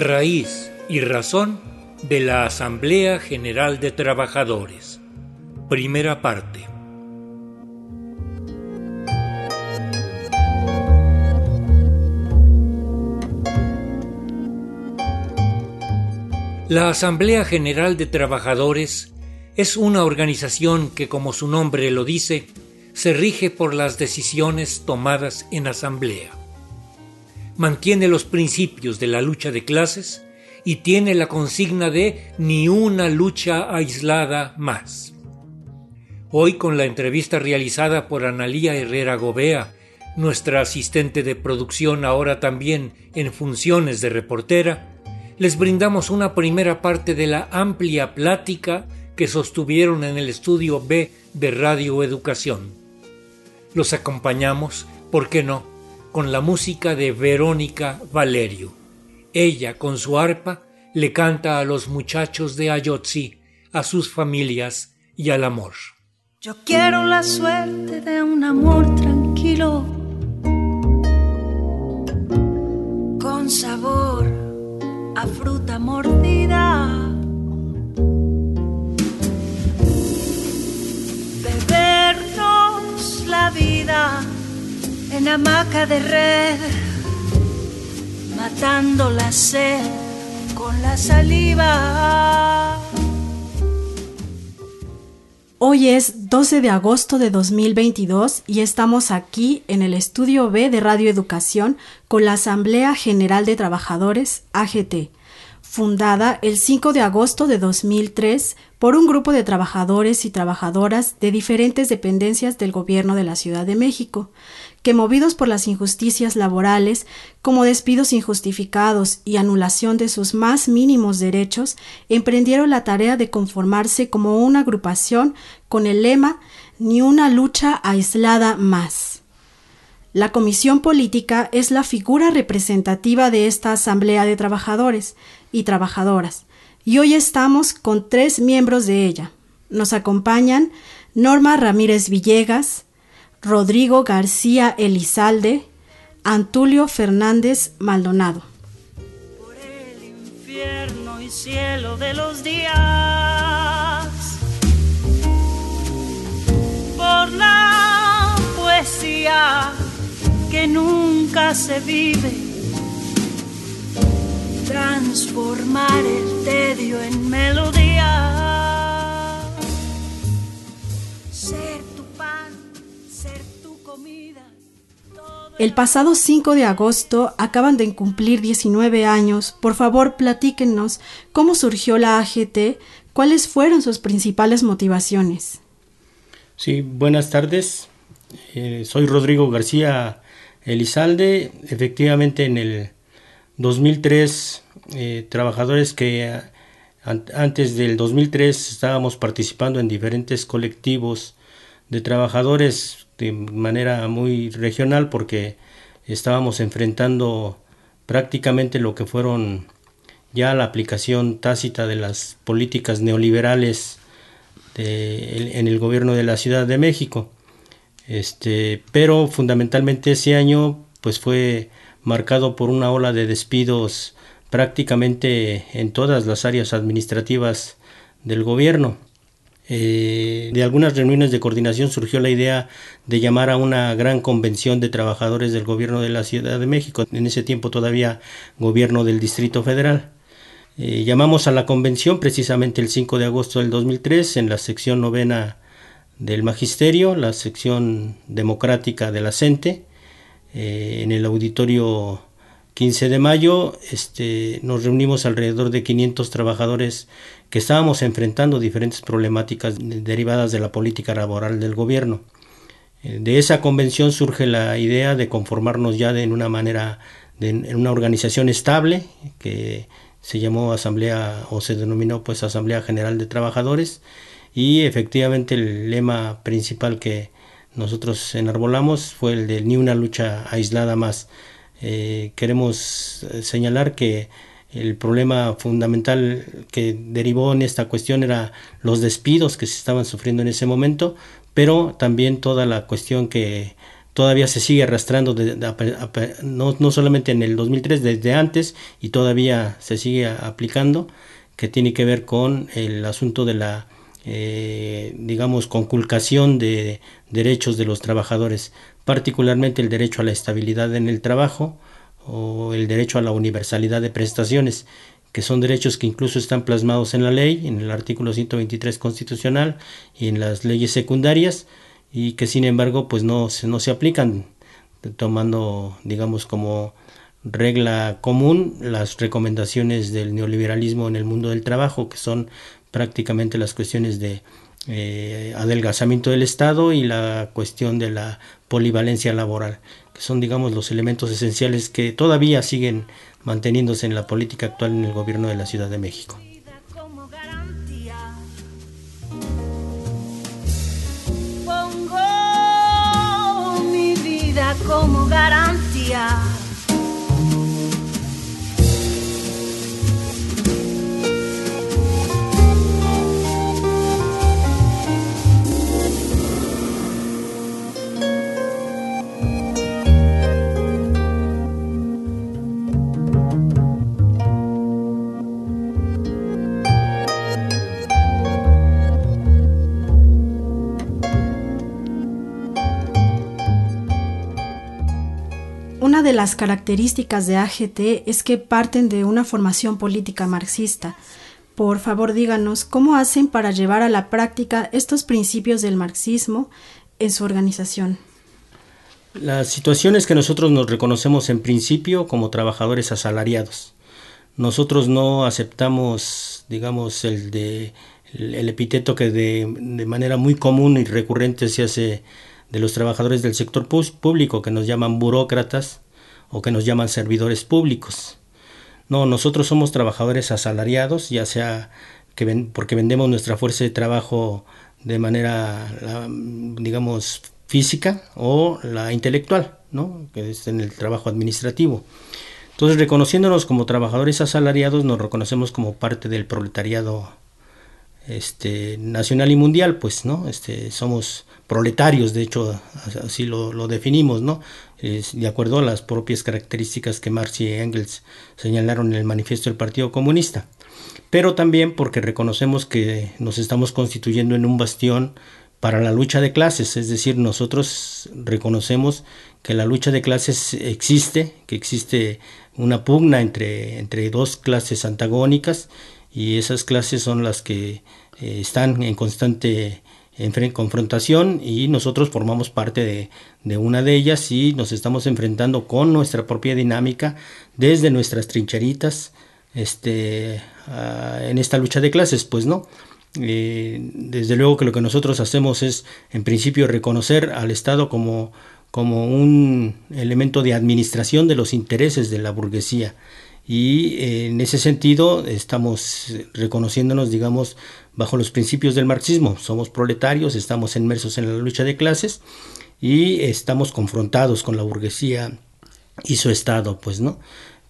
raíz y razón de la Asamblea General de Trabajadores. Primera parte. La Asamblea General de Trabajadores es una organización que, como su nombre lo dice, se rige por las decisiones tomadas en asamblea. Mantiene los principios de la lucha de clases y tiene la consigna de ni una lucha aislada más. Hoy con la entrevista realizada por Analía Herrera Gobea, nuestra asistente de producción ahora también en funciones de reportera, les brindamos una primera parte de la amplia plática que sostuvieron en el estudio B de Radio Educación. Los acompañamos, ¿por qué no?, con la música de Verónica Valerio. Ella, con su arpa, le canta a los muchachos de Ayotzi, a sus familias y al amor. Yo quiero la suerte de un amor tranquilo, con sabor a fruta mordida. En hamaca de red, matando la sed con la saliva. Hoy es 12 de agosto de 2022 y estamos aquí en el estudio B de Radio Educación con la Asamblea General de Trabajadores, AGT, fundada el 5 de agosto de 2003 por un grupo de trabajadores y trabajadoras de diferentes dependencias del Gobierno de la Ciudad de México, que movidos por las injusticias laborales, como despidos injustificados y anulación de sus más mínimos derechos, emprendieron la tarea de conformarse como una agrupación con el lema Ni una lucha aislada más. La Comisión Política es la figura representativa de esta Asamblea de Trabajadores y Trabajadoras, y hoy estamos con tres miembros de ella. Nos acompañan Norma Ramírez Villegas, Rodrigo García Elizalde, Antulio Fernández Maldonado. Por el infierno y cielo de los días, por la poesía que nunca se vive, transformar el tedio en melodía. El pasado 5 de agosto acaban de cumplir 19 años. Por favor, platíquenos cómo surgió la AGT, cuáles fueron sus principales motivaciones. Sí, buenas tardes. Eh, soy Rodrigo García Elizalde. Efectivamente, en el 2003, eh, trabajadores que antes del 2003 estábamos participando en diferentes colectivos de trabajadores de manera muy regional porque estábamos enfrentando prácticamente lo que fueron ya la aplicación tácita de las políticas neoliberales en el gobierno de la Ciudad de México. Este, pero fundamentalmente ese año pues fue marcado por una ola de despidos prácticamente en todas las áreas administrativas del gobierno. Eh, de algunas reuniones de coordinación surgió la idea de llamar a una gran convención de trabajadores del gobierno de la Ciudad de México, en ese tiempo todavía gobierno del Distrito Federal. Eh, llamamos a la convención precisamente el 5 de agosto del 2003 en la sección novena del Magisterio, la sección democrática de la CENTE, eh, en el auditorio 15 de mayo este, nos reunimos alrededor de 500 trabajadores que estábamos enfrentando diferentes problemáticas derivadas de la política laboral del gobierno. Eh, de esa convención surge la idea de conformarnos ya de, en una manera, en una organización estable que se llamó Asamblea o se denominó pues Asamblea General de Trabajadores y efectivamente el lema principal que nosotros enarbolamos fue el de ni una lucha aislada más. Eh, queremos eh, señalar que el problema fundamental que derivó en esta cuestión era los despidos que se estaban sufriendo en ese momento, pero también toda la cuestión que todavía se sigue arrastrando, no, no, solamente en el 2003, desde antes, y todavía se sigue aplicando, que tiene que ver con el asunto de la, eh, digamos, conculcación de derechos de los trabajadores, particularmente el derecho a la estabilidad en el trabajo o el derecho a la universalidad de prestaciones, que son derechos que incluso están plasmados en la ley, en el artículo 123 constitucional y en las leyes secundarias, y que sin embargo pues no, no se aplican tomando digamos como regla común las recomendaciones del neoliberalismo en el mundo del trabajo que son prácticamente las cuestiones de eh, adelgazamiento del Estado y la cuestión de la polivalencia laboral que son digamos los elementos esenciales que todavía siguen manteniéndose en la política actual en el gobierno de la Ciudad de México. como garantía. Las características de AGT es que parten de una formación política marxista. Por favor, díganos cómo hacen para llevar a la práctica estos principios del marxismo en su organización. Las situaciones que nosotros nos reconocemos en principio como trabajadores asalariados. Nosotros no aceptamos, digamos, el de el, epíteto que de, de manera muy común y recurrente se hace de los trabajadores del sector público que nos llaman burócratas o que nos llaman servidores públicos. No, nosotros somos trabajadores asalariados, ya sea que porque vendemos nuestra fuerza de trabajo de manera, digamos, física o la intelectual, ¿no? que es en el trabajo administrativo. Entonces, reconociéndonos como trabajadores asalariados, nos reconocemos como parte del proletariado este, nacional y mundial, pues, ¿no? Este, somos proletarios, de hecho, así lo, definimos, de acuerdo a las propias características que Marx y Engels señalaron en el manifiesto del Partido Comunista. Pero también porque reconocemos que nos estamos constituyendo en un bastión para la lucha de clases, es decir, nosotros reconocemos que la lucha de clases existe, que existe una pugna entre dos clases antagónicas y esas clases son las que eh, están en constante confrontación y nosotros formamos parte de, una de ellas y nos estamos enfrentando con nuestra propia dinámica desde nuestras trincheritas este, en esta lucha de clases, pues no. Eh, desde luego que lo que nosotros hacemos es en principio reconocer al Estado como, como un elemento de administración de los intereses de la burguesía y eh, en ese sentido estamos reconociéndonos, digamos, bajo los principios del marxismo. Somos proletarios, estamos inmersos en la lucha de clases y estamos confrontados con la burguesía y su Estado, pues, ¿no?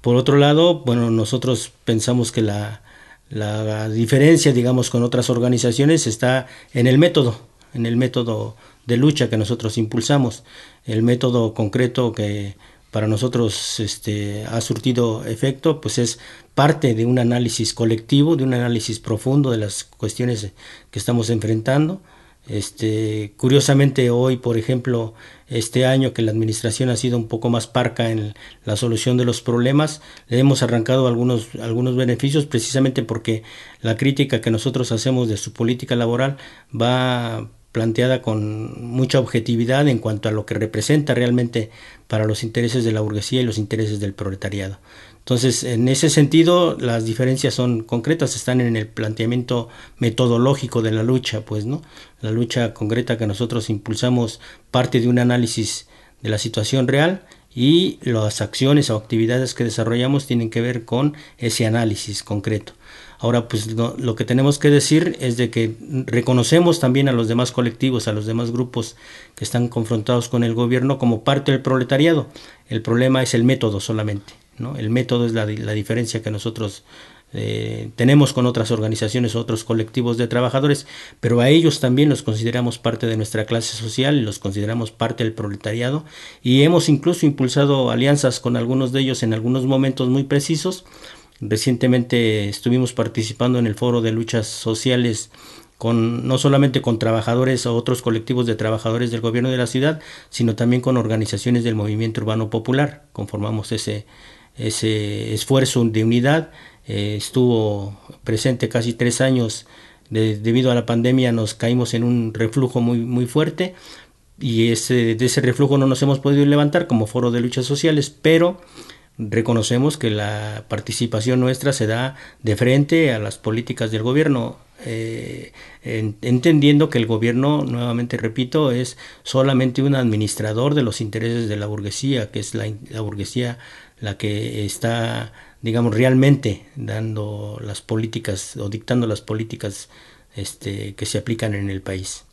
Por otro lado, bueno, nosotros pensamos que la, la diferencia, digamos, con otras organizaciones está en el método, en el método de lucha que nosotros impulsamos, el método concreto que para nosotros este, ha surtido efecto, pues es parte de un análisis colectivo, de un análisis profundo de las cuestiones que estamos enfrentando. Este, curiosamente hoy, por ejemplo, este año que la administración ha sido un poco más parca en la solución de los problemas, le hemos arrancado algunos, algunos beneficios precisamente porque la crítica que nosotros hacemos de su política laboral va planteada con mucha objetividad en cuanto a lo que representa realmente para los intereses de la burguesía y los intereses del proletariado. Entonces, en ese sentido, las diferencias son concretas, están en el planteamiento metodológico de la lucha, pues, ¿no? La lucha concreta que nosotros impulsamos parte de un análisis de la situación real y las acciones o actividades que desarrollamos tienen que ver con ese análisis concreto. Ahora, pues lo, que tenemos que decir es de que reconocemos también a los demás colectivos, a los demás grupos que están confrontados con el gobierno como parte del proletariado. El problema es el método solamente, ¿no? El método es la, la diferencia que nosotros eh, tenemos con otras organizaciones, otros colectivos de trabajadores, pero a ellos también los consideramos parte de nuestra clase social los consideramos parte del proletariado y hemos incluso impulsado alianzas con algunos de ellos en algunos momentos muy precisos. Recientemente estuvimos participando en el foro de luchas sociales con no solamente con trabajadores o otros colectivos de trabajadores del gobierno de la ciudad, sino también con organizaciones del movimiento urbano popular. Conformamos ese, ese esfuerzo de unidad eh, estuvo presente casi tres años debido a la pandemia nos caímos en un reflujo muy, muy fuerte y ese, de ese reflujo no nos hemos podido levantar como foro de luchas sociales, pero reconocemos que la participación nuestra se da de frente a las políticas del gobierno, eh, entendiendo que el gobierno, nuevamente repito, es solamente un administrador de los intereses de la burguesía, que es la, la burguesía la que está digamos, realmente dando las políticas o dictando las políticas este, que se aplican en el país.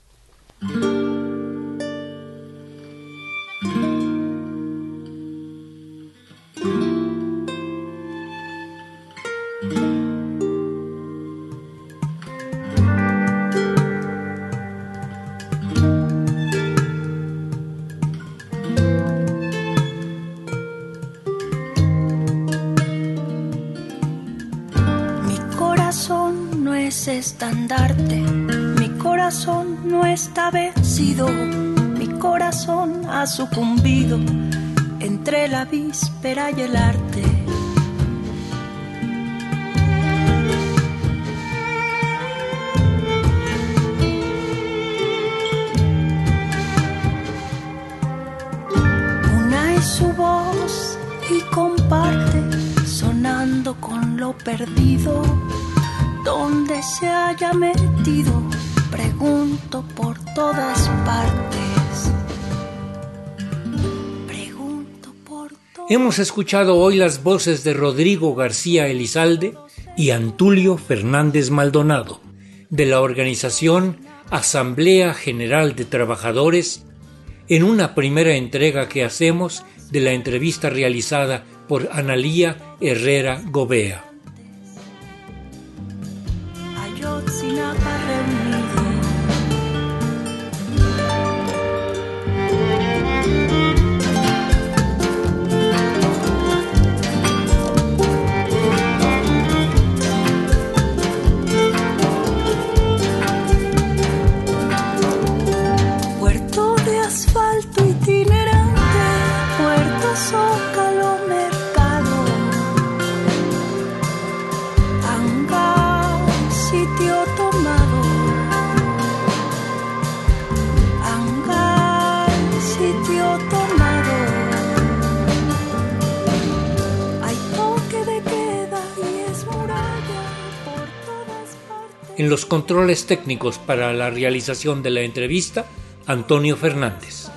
Ha sucumbido entre la víspera y el arte. Una es su voz y comparte, sonando con lo perdido donde se haya metido, pregunto por todas partes. Hemos escuchado hoy las voces de Rodrigo García Elizalde y Antulio Fernández Maldonado, de la organización Asamblea General de Trabajadores, en una primera entrega que hacemos de la entrevista realizada por Analía Herrera Gobea. En los controles técnicos para la realización de la entrevista, Antonio Fernández.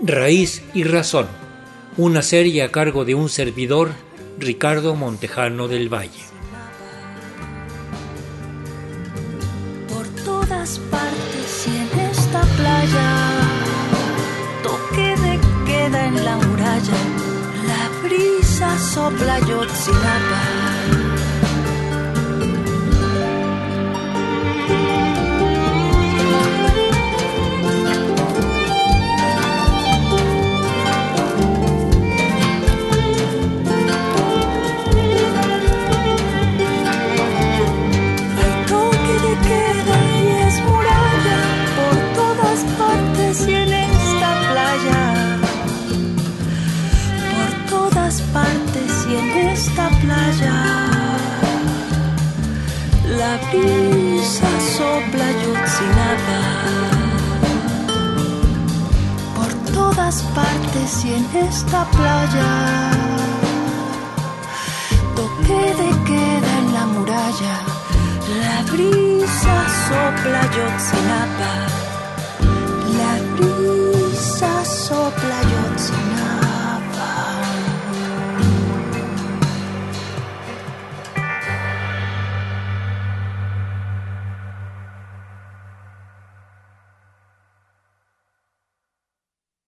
Raíz y Razón, una serie a cargo de un servidor, Ricardo Montejano del Valle. Por todas partes y en esta playa, toque de queda en la muralla, la brisa sopla. Y en esta playa. Toque de queda en la muralla, la brisa sopla Yotzinapa